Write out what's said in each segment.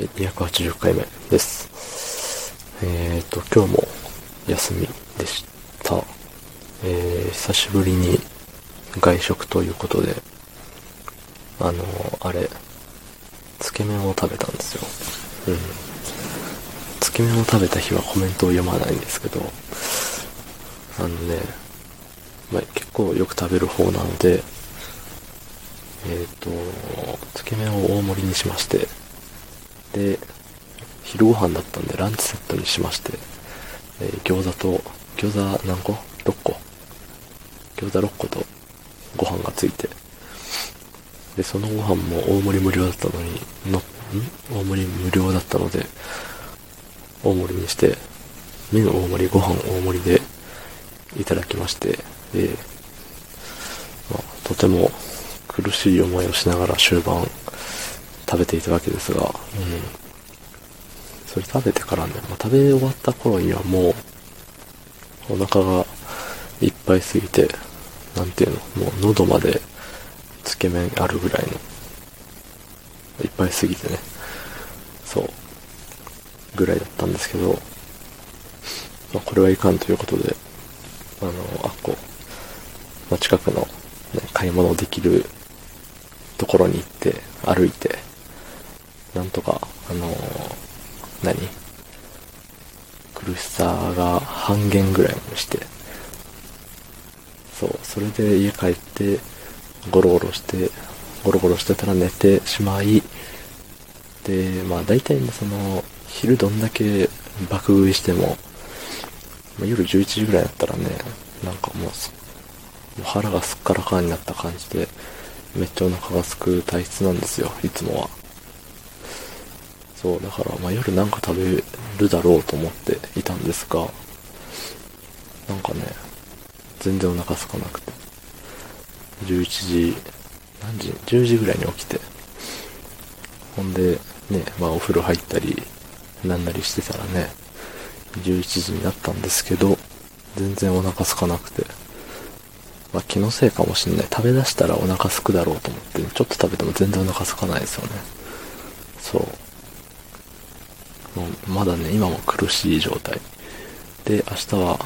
はい、280回目です。えーと、今日も休みでした。えー、久しぶりに外食ということで、あの、あれ、つけ麺を食べたんですよ。うん。つけ麺を食べた日はコメントを読まないんですけど、あのね、まあ、結構よく食べる方なので、えっ、と、つけ麺を大盛りにしまして、で、昼ご飯だったんでランチセットにしまして、えー餃子と、餃子何個 ?6 個。餃子6個とご飯がついて、で、そのご飯も大盛り無料だったのに、の、ん？大盛り無料だったので、大盛りにして、麺大盛り、ご飯大盛りでいただきまして、で、まあ、とても苦しい思いをしながら終盤食べていたわけですが、うん。それ食べてからね、まあ、食べ終わった頃にはもう、お腹がいっぱいすぎて、なんていうの、もう喉までつけ麺あるぐらいの、いっぱいすぎてね、そう、ぐらいだったんですけど、まあ、これはいかんということで、あの、あっこ、まあ、近くの、ね、買い物できるところに行って、歩いて、なんとか、あの何？苦しさが半減ぐらいにして、そう、それで家帰って、ゴロゴロして、ゴロゴロしてたら寝てしまい、で、まあ大体ね、その、昼どんだけ爆食いしても、まあ夜11時ぐらいだったらね、なんかもう、もう腹がすっからかんになった感じで、めっちゃお腹がすく体質なんですよ、いつもは。そう、だから、まあ夜なんか食べるだろうと思っていたんですが、なんかね、全然お腹空かなくて。11時、何時 ?10 時ぐらいに起きて。ほんで、ね、まあお風呂入ったり、なんなりしてたらね、11時になったんですけど、全然お腹空かなくて。まあ気のせいかもしんない。食べ出したらお腹空くだろうと思って、ちょっと食べても全然お腹空かないですよね。そう。もうまだね、今も苦しい状態。で、明日は、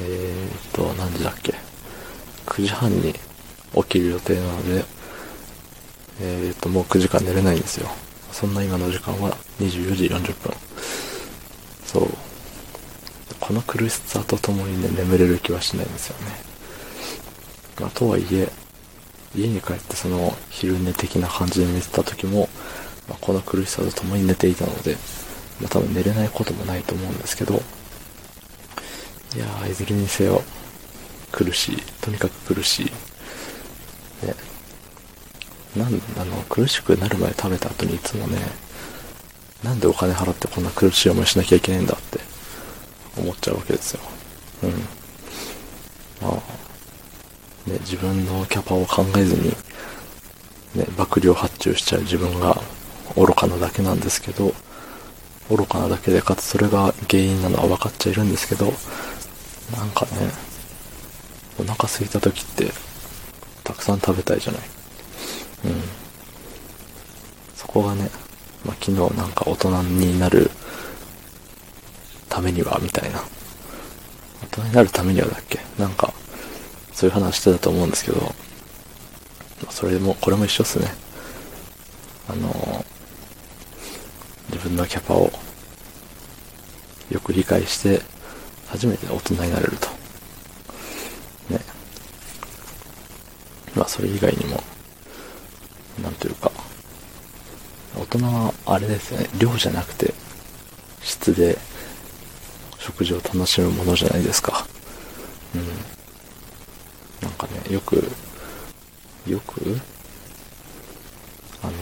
えーっと、何時だっけ ?9 時半に起きる予定なので、えーっと、もう9時間寝れないんですよ。そんな今の時間は24時40分。そう。この苦しさとともにね、眠れる気はしないんですよね。まあ、とはいえ、家に帰ってその昼寝的な感じで寝てた時も、まあ、この苦しさとともに寝ていたので、多分寝れないこともないと思うんですけど、いやー、いずれにせよ、苦しい。とにかく苦しい。ね。なん、あの、苦しくなる前食べた後にいつもね、なんでお金払ってこんな苦しい思いしなきゃいけないんだって思っちゃうわけですよ。うん。まあ、ね、自分のキャパを考えずに、ね、爆量発注しちゃう自分が愚かなだけなんですけど、愚かなだけで、かつそれが原因なのは分かっちゃいるんですけど、なんかね、お腹空いた時って、たくさん食べたいじゃない。うん。そこがね、まあ、昨日なんか大人になるためには、みたいな。大人になるためにはだっけ？なんか、そういう話してたと思うんですけど、まあそれでも、これも一緒っすね。あのー分のキャパをよく理解して、初めて大人になれると。ね。まあ、それ以外にも、なんというか、大人はあれですね、量じゃなくて、質で食事を楽しむものじゃないですか。うん。なんかね、よく、よく、あの、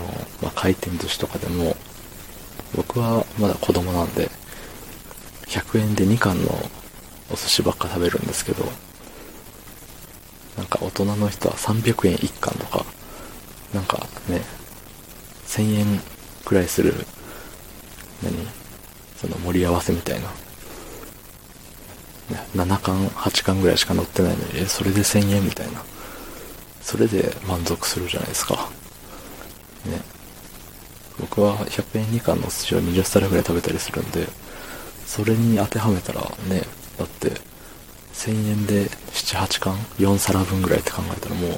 まあ、回転寿司とかでも、僕はまだ子供なんで、100円で2貫のお寿司ばっか食べるんですけど、なんか大人の人は300円1貫とか、なんかね、1000円くらいする、何その盛り合わせみたいな。7巻、8巻ぐらいしか載ってないのに、え、それで1000円みたいな。それで満足するじゃないですか。ね。僕は100円2貫のお寿司を20皿ぐらい食べたりするんで、それに当てはめたらね、だって1000円で7、8貫 ?4 皿分ぐらいって考えたらもう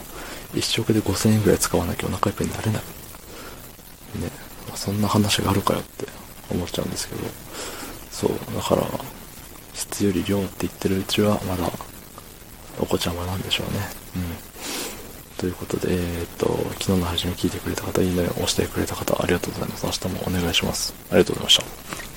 1食で5000円ぐらい使わなきゃお腹いっぱいになれない。ね。そんな話があるかよって思っちゃうんですけど、そう、だから、質より量って言ってるうちはまだお子ちゃまなんでしょうね。うん。ということで、えー、っと、昨日の配信を聞いてくれた方、いいねを押してくれた方、ありがとうございます。明日もお願いします。ありがとうございました。